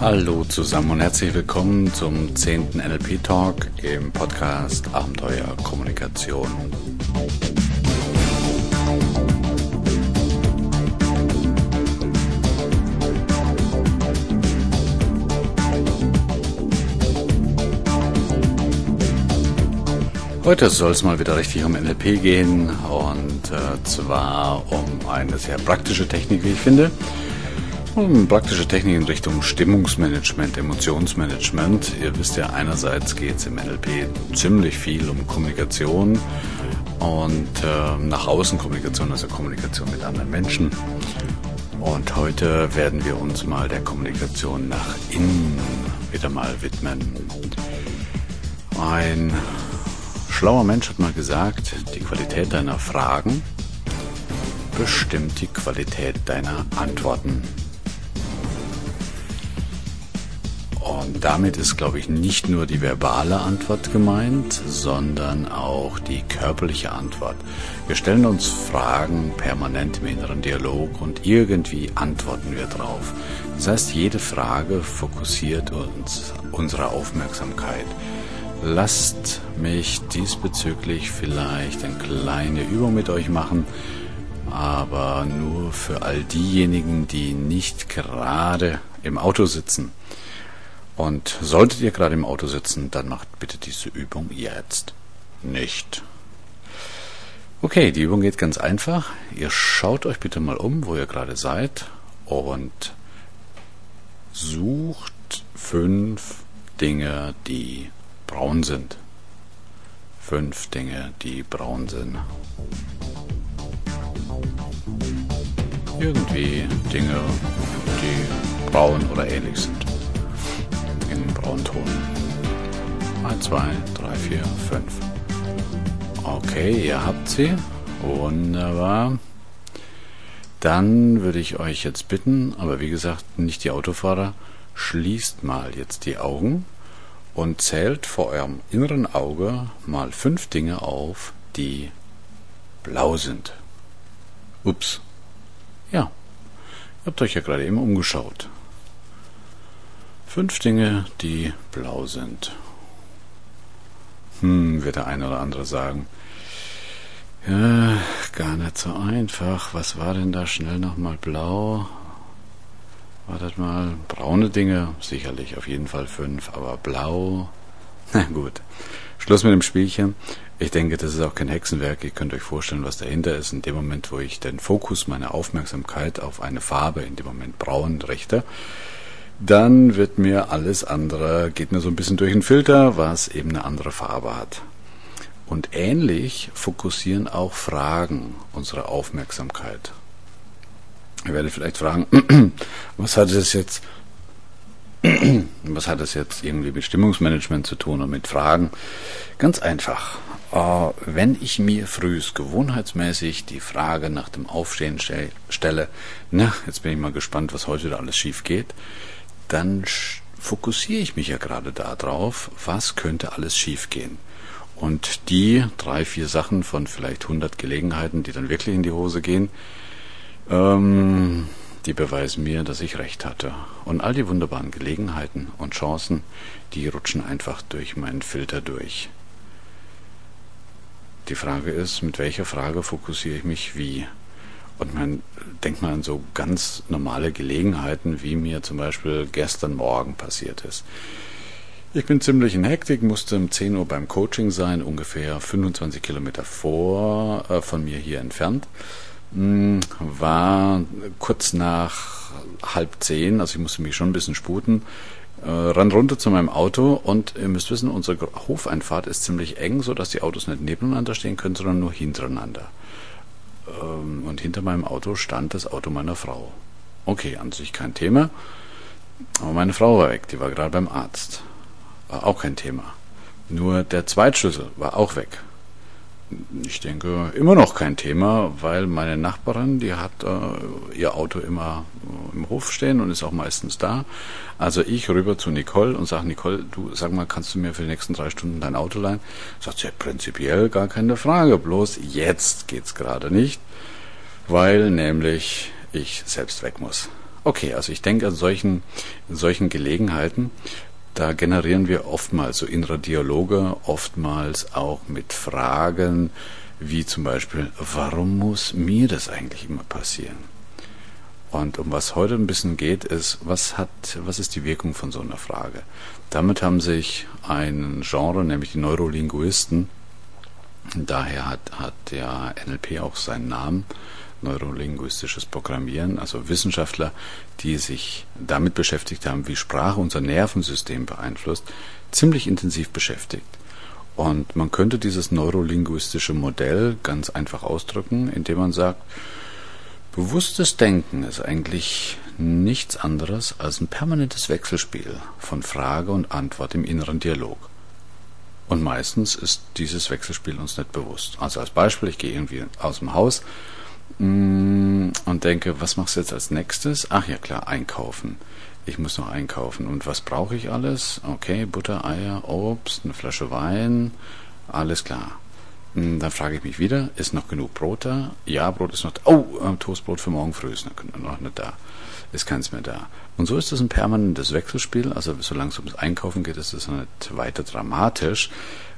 Hallo zusammen und herzlich willkommen zum 10. NLP Talk im Podcast Abenteuer Kommunikation. Heute soll es mal wieder richtig um NLP gehen und äh, zwar um eine sehr praktische Technik, wie ich finde. Um praktische Technik in Richtung Stimmungsmanagement, Emotionsmanagement. Ihr wisst ja, einerseits geht es im NLP ziemlich viel um Kommunikation und äh, nach außen Kommunikation, also Kommunikation mit anderen Menschen. Und heute werden wir uns mal der Kommunikation nach innen wieder mal widmen. Ein schlauer Mensch hat mal gesagt, die Qualität deiner Fragen bestimmt die Qualität deiner Antworten. Und damit ist, glaube ich, nicht nur die verbale Antwort gemeint, sondern auch die körperliche Antwort. Wir stellen uns Fragen permanent im inneren Dialog und irgendwie antworten wir drauf. Das heißt, jede Frage fokussiert uns unsere Aufmerksamkeit. Lasst mich diesbezüglich vielleicht eine kleine Übung mit euch machen, aber nur für all diejenigen, die nicht gerade im Auto sitzen. Und solltet ihr gerade im Auto sitzen, dann macht bitte diese Übung jetzt nicht. Okay, die Übung geht ganz einfach. Ihr schaut euch bitte mal um, wo ihr gerade seid und sucht fünf Dinge, die braun sind. Fünf Dinge, die braun sind. Irgendwie Dinge, die braun oder ähnlich sind. In Braunton. 1, 2, 3, 4, 5. Okay, ihr habt sie. Wunderbar. Dann würde ich euch jetzt bitten, aber wie gesagt, nicht die Autofahrer, schließt mal jetzt die Augen und zählt vor eurem inneren Auge mal fünf Dinge auf, die blau sind. Ups. Ja, ihr habt euch ja gerade eben umgeschaut. Fünf Dinge, die blau sind. Hm, wird der eine oder andere sagen. Ja, gar nicht so einfach. Was war denn da schnell nochmal blau? Wartet mal, braune Dinge, sicherlich, auf jeden Fall fünf, aber blau, na gut. Schluss mit dem Spielchen. Ich denke, das ist auch kein Hexenwerk. Ihr könnt euch vorstellen, was dahinter ist. In dem Moment, wo ich den Fokus meiner Aufmerksamkeit auf eine Farbe, in dem Moment braun, richte, dann wird mir alles andere, geht mir so ein bisschen durch den Filter, was eben eine andere Farbe hat. Und ähnlich fokussieren auch Fragen unsere Aufmerksamkeit. Ihr werdet vielleicht fragen, was hat es jetzt, was hat es jetzt irgendwie mit Stimmungsmanagement zu tun und mit Fragen? Ganz einfach. Äh, wenn ich mir frühs gewohnheitsmäßig die Frage nach dem Aufstehen stelle, na, jetzt bin ich mal gespannt, was heute da alles schief geht, dann fokussiere ich mich ja gerade darauf, was könnte alles schief gehen. Und die drei, vier Sachen von vielleicht 100 Gelegenheiten, die dann wirklich in die Hose gehen, ähm, die beweisen mir, dass ich recht hatte. Und all die wunderbaren Gelegenheiten und Chancen, die rutschen einfach durch meinen Filter durch. Die Frage ist, mit welcher Frage fokussiere ich mich wie? Und man denkt mal an so ganz normale Gelegenheiten, wie mir zum Beispiel gestern Morgen passiert ist. Ich bin ziemlich in Hektik, musste um 10 Uhr beim Coaching sein, ungefähr 25 Kilometer vor äh, von mir hier entfernt. Hm, war kurz nach halb zehn, also ich musste mich schon ein bisschen sputen, äh, ran runter zu meinem Auto und ihr müsst wissen, unsere Hofeinfahrt ist ziemlich eng, so dass die Autos nicht nebeneinander stehen können, sondern nur hintereinander. Ähm, und hinter meinem Auto stand das Auto meiner Frau. Okay, an sich kein Thema. Aber meine Frau war weg, die war gerade beim Arzt. War auch kein Thema. Nur der Zweitschlüssel war auch weg. Ich denke, immer noch kein Thema, weil meine Nachbarin, die hat äh, ihr Auto immer äh, im Hof stehen und ist auch meistens da. Also ich rüber zu Nicole und sage, Nicole, du sag mal, kannst du mir für die nächsten drei Stunden dein Auto leihen? Sagt sie, ja, prinzipiell gar keine Frage, bloß jetzt geht's gerade nicht, weil nämlich ich selbst weg muss. Okay, also ich denke an solchen, in solchen Gelegenheiten da generieren wir oftmals so innere Dialoge, oftmals auch mit Fragen wie zum Beispiel, warum muss mir das eigentlich immer passieren? Und um was heute ein bisschen geht, ist, was hat, was ist die Wirkung von so einer Frage? Damit haben sich ein Genre, nämlich die Neurolinguisten, daher hat, hat der NLP auch seinen Namen, neurolinguistisches Programmieren, also Wissenschaftler, die sich damit beschäftigt haben, wie Sprache unser Nervensystem beeinflusst, ziemlich intensiv beschäftigt. Und man könnte dieses neurolinguistische Modell ganz einfach ausdrücken, indem man sagt, bewusstes Denken ist eigentlich nichts anderes als ein permanentes Wechselspiel von Frage und Antwort im inneren Dialog. Und meistens ist dieses Wechselspiel uns nicht bewusst. Also als Beispiel, ich gehe irgendwie aus dem Haus und denke, was machst du jetzt als nächstes? Ach ja klar, einkaufen. Ich muss noch einkaufen. Und was brauche ich alles? Okay, Butter, Eier, Obst, eine Flasche Wein, alles klar. Mm, dann frage ich mich wieder, ist noch genug Brot da? Ja, Brot ist noch da. Oh, äh, Toastbrot für morgen früh ist noch nicht da. Ist keins mehr da. Und so ist das ein permanentes Wechselspiel. Also solange es ums Einkaufen geht, ist es nicht weiter dramatisch.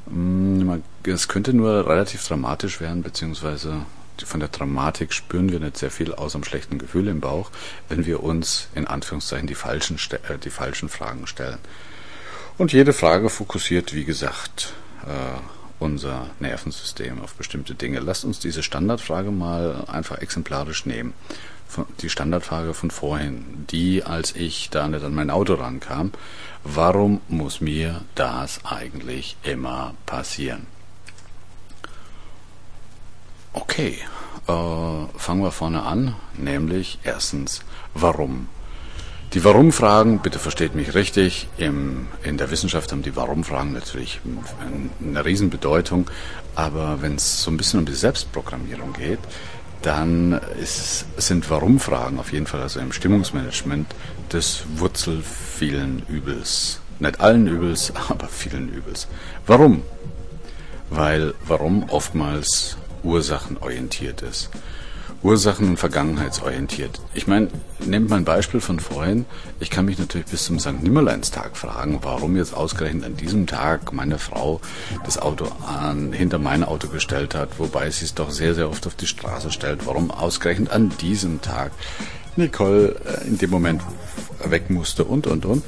Mm, es könnte nur relativ dramatisch werden, beziehungsweise von der Dramatik spüren wir nicht sehr viel außer einem schlechten Gefühl im Bauch, wenn wir uns in Anführungszeichen die falschen, äh, die falschen Fragen stellen. Und jede Frage fokussiert, wie gesagt, äh, unser Nervensystem auf bestimmte Dinge. Lasst uns diese Standardfrage mal einfach exemplarisch nehmen. Die Standardfrage von vorhin, die, als ich da nicht an mein Auto rankam, warum muss mir das eigentlich immer passieren? Okay, äh, fangen wir vorne an, nämlich erstens, warum? Die Warum-Fragen, bitte versteht mich richtig, im, in der Wissenschaft haben die Warum-Fragen natürlich eine Riesenbedeutung, aber wenn es so ein bisschen um die Selbstprogrammierung geht, dann ist, sind Warum-Fragen auf jeden Fall, also im Stimmungsmanagement, das Wurzel vielen Übels. Nicht allen Übels, aber vielen Übels. Warum? Weil warum oftmals ursachenorientiert ist. Ursachen- und Vergangenheitsorientiert. Ich meine, nehmt mal ein Beispiel von vorhin. Ich kann mich natürlich bis zum St. Nimmerleinstag fragen, warum jetzt ausgerechnet an diesem Tag meine Frau das Auto an, hinter mein Auto gestellt hat, wobei sie es doch sehr, sehr oft auf die Straße stellt. Warum ausgerechnet an diesem Tag Nicole äh, in dem Moment weg musste und, und, und.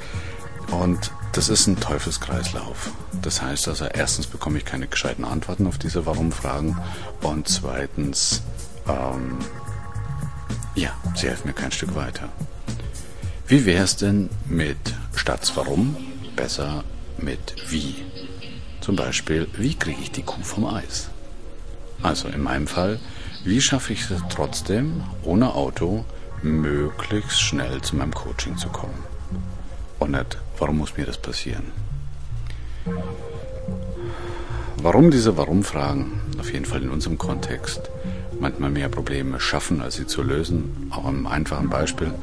Und das ist ein Teufelskreislauf. Das heißt also, erstens bekomme ich keine gescheiten Antworten auf diese Warum-Fragen und zweitens, ähm, ja, sie helfen mir kein Stück weiter. Wie wäre es denn mit statt Warum besser mit Wie? Zum Beispiel, wie kriege ich die Kuh vom Eis? Also in meinem Fall, wie schaffe ich es trotzdem, ohne Auto, möglichst schnell zu meinem Coaching zu kommen? Und nicht, warum muss mir das passieren? Warum diese Warum-Fragen, auf jeden Fall in unserem Kontext, manchmal mehr Probleme schaffen, als sie zu lösen. Auch am einfachen Beispiel.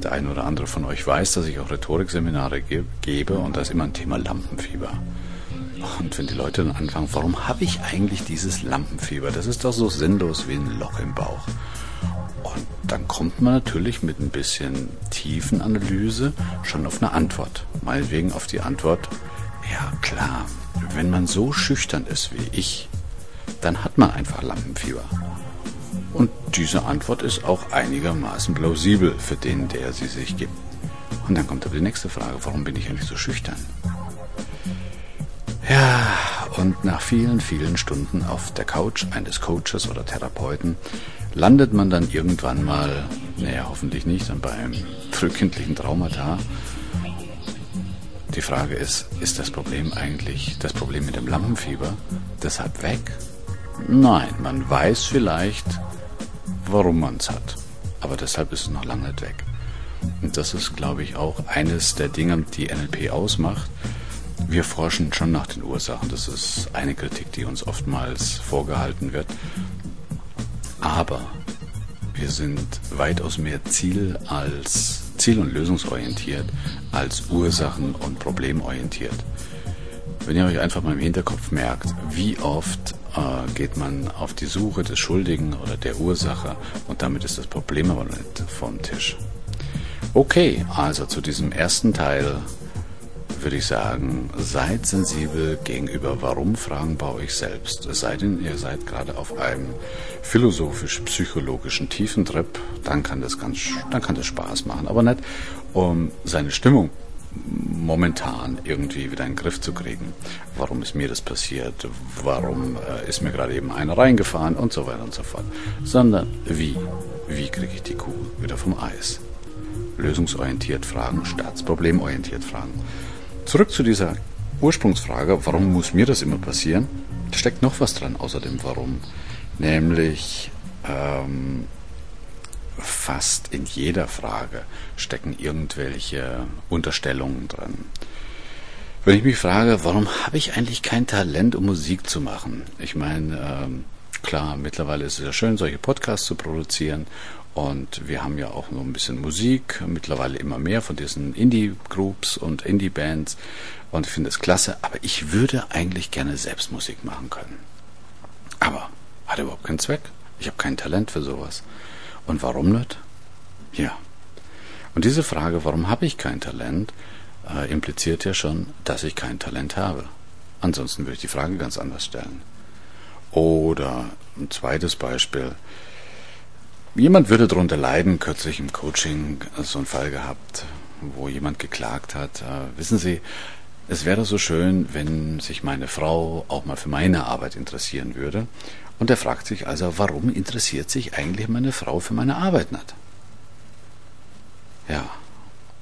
Der eine oder andere von euch weiß, dass ich auch Rhetorikseminare ge gebe und da ist immer ein Thema Lampenfieber. Und wenn die Leute dann anfangen, warum habe ich eigentlich dieses Lampenfieber? Das ist doch so sinnlos wie ein Loch im Bauch. Dann kommt man natürlich mit ein bisschen Tiefenanalyse schon auf eine Antwort. Meinetwegen auf die Antwort, ja klar, wenn man so schüchtern ist wie ich, dann hat man einfach Lampenfieber. Und diese Antwort ist auch einigermaßen plausibel für den, der sie sich gibt. Und dann kommt aber die nächste Frage, warum bin ich eigentlich so schüchtern? Ja, und nach vielen, vielen Stunden auf der Couch eines Coaches oder Therapeuten landet man dann irgendwann mal, naja, hoffentlich nicht, dann beim frühkindlichen Traumata. Die Frage ist, ist das Problem eigentlich das Problem mit dem Lampenfieber deshalb weg? Nein, man weiß vielleicht, warum man es hat. Aber deshalb ist es noch lange nicht weg. Und das ist, glaube ich, auch eines der Dinge, die NLP ausmacht. wir forschen schon nach den Ursachen. Das ist eine Kritik, die uns oftmals vorgehalten wird. Aber wir sind weitaus mehr Ziel als ziel- und lösungsorientiert als Ursachen- und problemorientiert. Wenn ihr euch einfach mal im Hinterkopf merkt, wie oft äh, geht man auf die Suche des Schuldigen oder der Ursache und damit ist das Problem aber nicht vom Tisch. Okay, also zu diesem ersten Teil würde ich sagen, seid sensibel gegenüber Warum-Fragen bei euch selbst. Es sei denn, ihr seid gerade auf einem philosophisch-psychologischen Tiefentrip, dann kann das ganz, dann kann das Spaß machen. Aber nicht, um seine Stimmung momentan irgendwie wieder in den Griff zu kriegen. Warum ist mir das passiert? Warum äh, ist mir gerade eben einer reingefahren und so weiter und so fort. Sondern wie? Wie kriege ich die Kuh wieder vom Eis? Lösungsorientiert fragen statt problemorientiert fragen. Zurück zu dieser Ursprungsfrage, warum muss mir das immer passieren? Da steckt noch was dran außer dem Warum. Nämlich ähm, fast in jeder Frage stecken irgendwelche Unterstellungen drin. Wenn ich mich frage, warum habe ich eigentlich kein Talent, um Musik zu machen? Ich meine, ähm, klar, mittlerweile ist es ja schön, solche Podcasts zu produzieren und wir haben ja auch noch ein bisschen Musik, mittlerweile immer mehr von diesen Indie-Groups und Indie-Bands. Und ich finde es klasse, aber ich würde eigentlich gerne selbst Musik machen können. Aber hat überhaupt keinen Zweck. Ich habe kein Talent für sowas. Und warum nicht? Ja. Und diese Frage, warum habe ich kein Talent, äh, impliziert ja schon, dass ich kein Talent habe. Ansonsten würde ich die Frage ganz anders stellen. Oder ein zweites Beispiel. Jemand würde darunter leiden, kürzlich im Coaching so einen Fall gehabt, wo jemand geklagt hat, äh, wissen Sie, es wäre so schön, wenn sich meine Frau auch mal für meine Arbeit interessieren würde. Und er fragt sich also, warum interessiert sich eigentlich meine Frau für meine Arbeit nicht? Ja,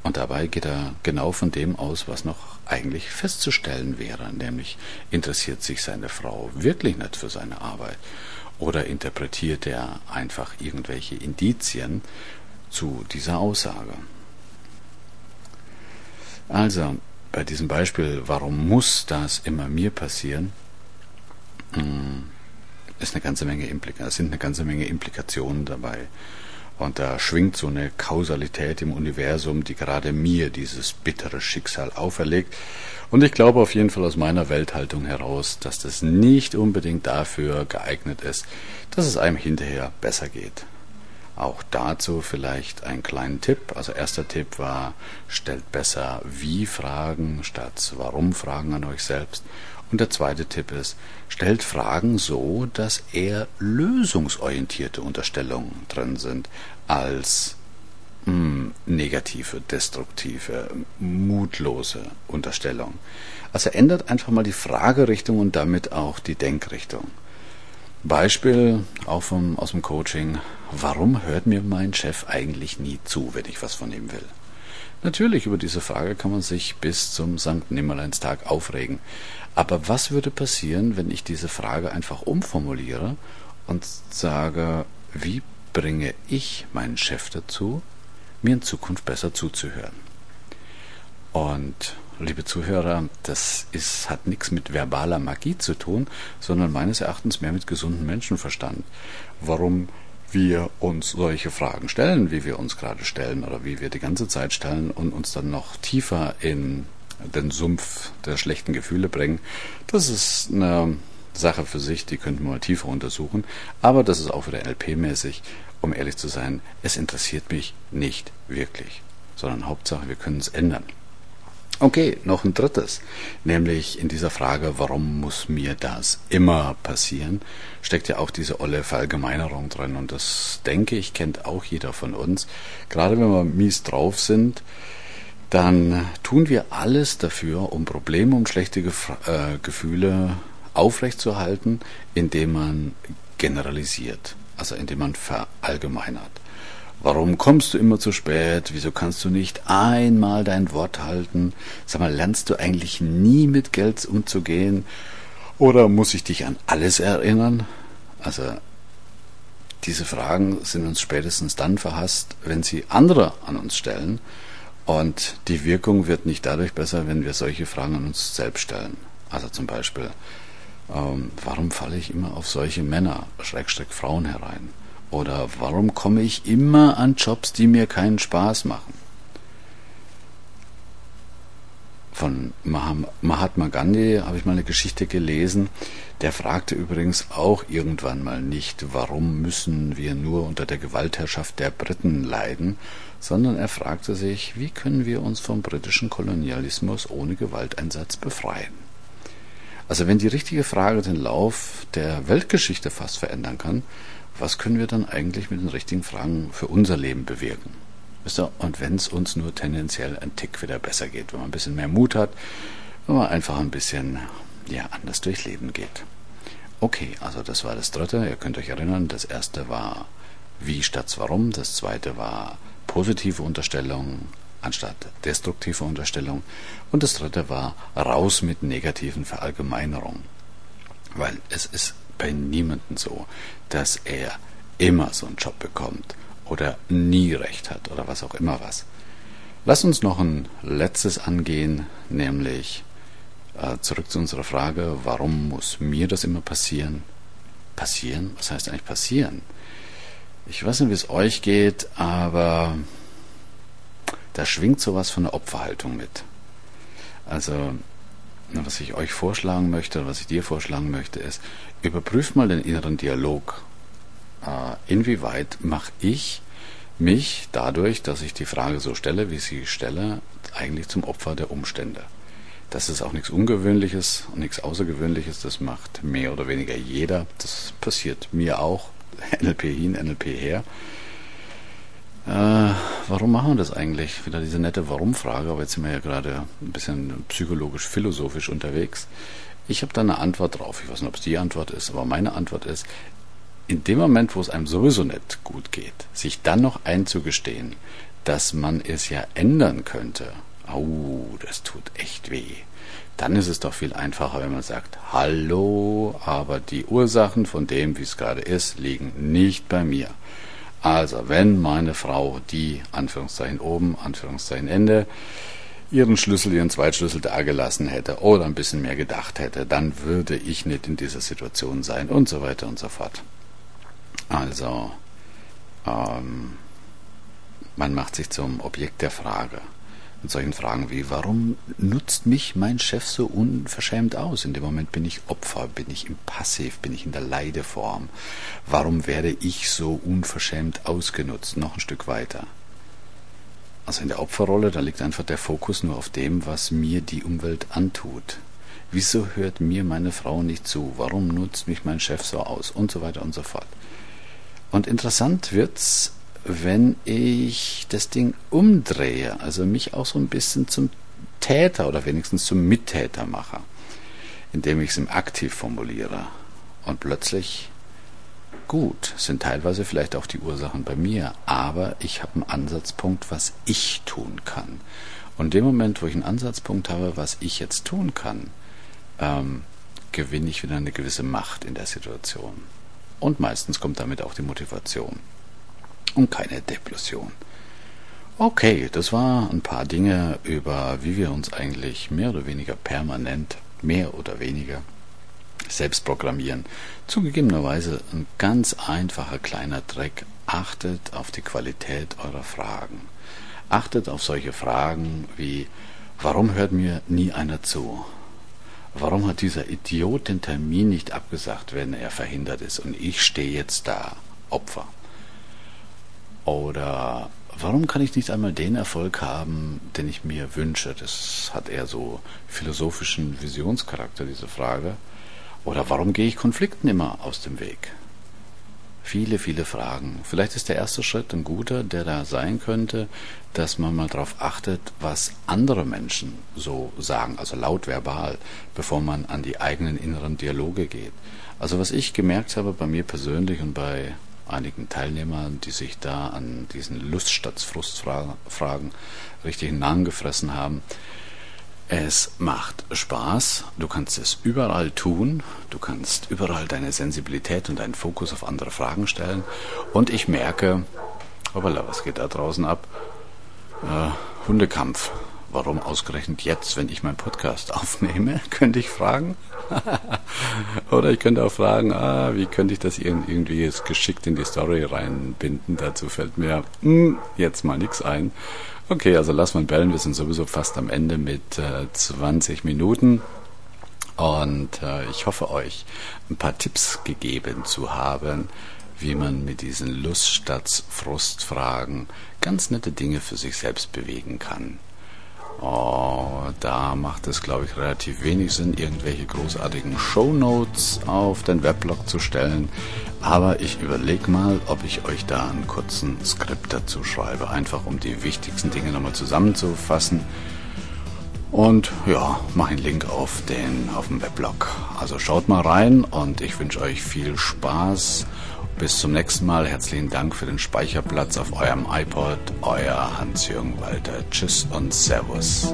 und dabei geht er genau von dem aus, was noch eigentlich festzustellen wäre, nämlich interessiert sich seine Frau wirklich nicht für seine Arbeit oder interpretiert er einfach irgendwelche Indizien zu dieser Aussage? Also, bei diesem Beispiel, warum muss das immer mir passieren, hm, ist eine ganze Menge Implika sind eine ganze Menge Implikationen dabei. Und da schwingt so eine Kausalität im Universum, die gerade mir dieses bittere Schicksal auferlegt. Und ich glaube auf jeden Fall aus meiner Welthaltung heraus, dass das nicht unbedingt dafür geeignet ist, dass es einem hinterher besser geht. Auch dazu vielleicht einen kleinen Tipp. Also erster Tipp war, stellt besser wie Fragen statt warum Fragen an euch selbst. Und der zweite Tipp ist, stellt Fragen so, dass eher lösungsorientierte Unterstellungen drin sind, als mh, hm, negative, destruktive, mutlose Unterstellung. Also ändert einfach mal die Fragerichtung und damit auch die Denkrichtung. Beispiel auch vom, aus dem Coaching. Warum hört mir mein Chef eigentlich nie zu, wenn ich was von ihm will? Natürlich, über diese Frage kann man sich bis zum St. Nimmerleinstag aufregen. Aber was würde passieren, wenn ich diese Frage einfach umformuliere und sage, wie bringe ich meinen Chef dazu, mir in Zukunft besser zuzuhören. Und liebe Zuhörer, das ist, hat nichts mit verbaler Magie zu tun, sondern meines Erachtens mehr mit gesundem Menschenverstand. Warum wir uns solche Fragen stellen, wie wir uns gerade stellen oder wie wir die ganze Zeit stellen und uns dann noch tiefer in den Sumpf der schlechten Gefühle bringen, das ist eine Sache für sich, die könnten wir mal tiefer untersuchen. Aber das ist auch wieder LP-mäßig um ehrlich zu sein, es interessiert mich nicht wirklich, sondern Hauptsache, wir können es ändern. Okay, noch ein drittes, nämlich in dieser Frage, warum muss mir das immer passieren, steckt ja auch diese olle Verallgemeinerung drin und das denke ich, kennt auch jeder von uns. Gerade wenn wir mies drauf sind, dann tun wir alles dafür, um Probleme, um schlechte Gef äh, Gefühle aufrechtzuerhalten, indem man generalisiert also indem man verallgemeinert. Warum kommst du immer zu spät? Wieso kannst du nicht einmal dein Wort halten? Sag mal, lernst du eigentlich nie mit Geld umzugehen? Oder muss ich dich an alles erinnern? Also, diese Fragen sind uns spätestens dann verhasst, wenn sie andere an uns stellen Und die Wirkung wird nicht dadurch besser, wenn wir solche Fragen an uns selbst stellen. Also zum Beispiel, ähm, warum falle ich immer auf solche Männer, Schrägstrich Frauen herein? Oder warum komme ich immer an Jobs, die mir keinen Spaß machen? Von Mahatma Gandhi habe ich mal eine Geschichte gelesen. Der fragte übrigens auch irgendwann mal nicht, warum müssen wir nur unter der Gewaltherrschaft der Briten leiden, sondern er fragte sich, wie können wir uns vom britischen Kolonialismus ohne Gewalteinsatz befreien. Also wenn die richtige Frage den Lauf der Weltgeschichte fast verändern kann, was können wir dann eigentlich mit den richtigen Fragen für unser Leben bewirken? Und wenn es uns nur tendenziell ein Tick wieder besser geht, wenn man ein bisschen mehr Mut hat, wenn man einfach ein bisschen ja, anders durchs Leben geht. Okay, also das war das dritte. Ihr könnt euch erinnern, das erste war wie statt warum, das zweite war positive Unterstellung anstatt destruktive Unterstellung und das dritte war raus mit negativen Verallgemeinerungen. Weil es ist bei niemandem so, dass er immer so einen Job bekommt oder nie recht hat oder was auch immer was. Lass uns noch ein letztes angehen, nämlich äh, zurück zu unserer Frage, warum muss mir das immer passieren? Passieren? Was heißt eigentlich passieren? Ich weiß nicht, wie es euch geht, aber da schwingt sowas von der Opferhaltung mit. Also was ich euch vorschlagen möchte, was ich dir vorschlagen möchte, ist, überprüft mal den inneren Dialog. Äh, inwieweit mache ich mich dadurch, dass ich die Frage so stelle, wie ich sie stelle, eigentlich zum Opfer der Umstände? Das ist auch nichts Ungewöhnliches und nichts Außergewöhnliches, das macht mehr oder weniger jeder. Das passiert mir auch. NLP hin, NLP her. Äh, warum machen wir das eigentlich? Wieder diese nette Warum-Frage, aber jetzt sind wir ja gerade ein bisschen psychologisch-philosophisch unterwegs. Ich habe da eine Antwort drauf. Ich weiß nicht, ob es die Antwort ist, aber meine Antwort ist, in dem Moment, wo es einem sowieso nicht gut geht, sich dann noch einzugestehen, dass man es ja ändern könnte, au, das tut echt weh. Dann ist es doch viel einfacher, wenn man sagt, hallo, aber die Ursachen von dem, wie es gerade ist, liegen nicht bei mir. Also, wenn meine Frau die, Anführungszeichen oben, Anführungszeichen Ende, ihren Schlüssel, ihren Zweitschlüssel da gelassen hätte oder ein bisschen mehr gedacht hätte, dann würde ich nicht in dieser Situation sein und so weiter und so fort. Also, ähm, man macht sich zum Objekt der Frage mit solchen Fragen wie, warum nutzt mich mein Chef so unverschämt aus? In dem Moment bin ich Opfer, bin ich im Passiv, bin ich in der Leideform. Warum werde ich so unverschämt ausgenutzt? Noch ein Stück weiter. Also in der Opferrolle, da liegt einfach der Fokus nur auf dem, was mir die Umwelt antut. Wieso hört mir meine Frau nicht zu? Warum nutzt mich mein Chef so aus? Und so weiter und so fort. Und interessant wird's, wenn ich das Ding umdrehe, also mich auch so ein bisschen zum Täter oder wenigstens zum Mittäter mache, indem ich es im Aktiv formuliere. Und plötzlich, gut, sind teilweise vielleicht auch die Ursachen bei mir, aber ich habe einen Ansatzpunkt, was ich tun kann. Und in dem Moment, wo ich einen Ansatzpunkt habe, was ich jetzt tun kann, ähm, gewinne ich wieder eine gewisse Macht in der Situation. Und meistens kommt damit auch die Motivation und keine Depression. Okay, das war ein paar Dinge über, wie wir uns eigentlich mehr oder weniger permanent, mehr oder weniger selbst programmieren. Zugegebenerweise ein ganz einfacher kleiner Trick. Achtet auf die Qualität eurer Fragen. Achtet auf solche Fragen wie, warum hört mir nie einer zu? Warum hat dieser Idiot den Termin nicht abgesagt, wenn er verhindert ist und ich stehe jetzt da, Opfer? Oder warum kann ich nicht einmal den Erfolg haben, den ich mir wünsche? Das hat eher so philosophischen Visionscharakter, diese Frage. Oder warum gehe ich Konflikten immer aus dem Weg? Viele, viele Fragen. Vielleicht ist der erste Schritt ein guter, der da sein könnte, dass man mal darauf achtet, was andere Menschen so sagen, also laut verbal, bevor man an die eigenen inneren Dialoge geht. Also was ich gemerkt habe bei mir persönlich und bei einigen Teilnehmern, die sich da an diesen Lust statt Frustfragen richtig Namen gefressen haben. Es macht Spaß, du kannst es überall tun, du kannst überall deine Sensibilität und deinen Fokus auf andere Fragen stellen und ich merke, hoppala, was geht da draußen ab? Äh, Hundekampf. Warum ausgerechnet jetzt, wenn ich meinen Podcast aufnehme, könnte ich fragen. Oder ich könnte auch fragen, ah, wie könnte ich das irgendwie jetzt geschickt in die Story reinbinden? Dazu fällt mir hm, jetzt mal nichts ein. Okay, also lass mal bellen, wir sind sowieso fast am Ende mit äh, 20 Minuten. Und äh, ich hoffe euch ein paar Tipps gegeben zu haben, wie man mit diesen Lust statt Frustfragen ganz nette Dinge für sich selbst bewegen kann. Oh, da macht es, glaube ich, relativ wenig Sinn, irgendwelche großartigen Shownotes auf den Weblog zu stellen. Aber ich überlege mal, ob ich euch da einen kurzen Skript dazu schreibe, einfach um die wichtigsten Dinge nochmal zusammenzufassen. Und ja, mach einen Link auf den auf dem Weblog. Also schaut mal rein und ich wünsche euch viel Spaß bis zum nächsten Mal. Herzlichen Dank für den Speicherplatz auf eurem iPod. Euer Hans-Jürgen Walter. Tschüss und Servus.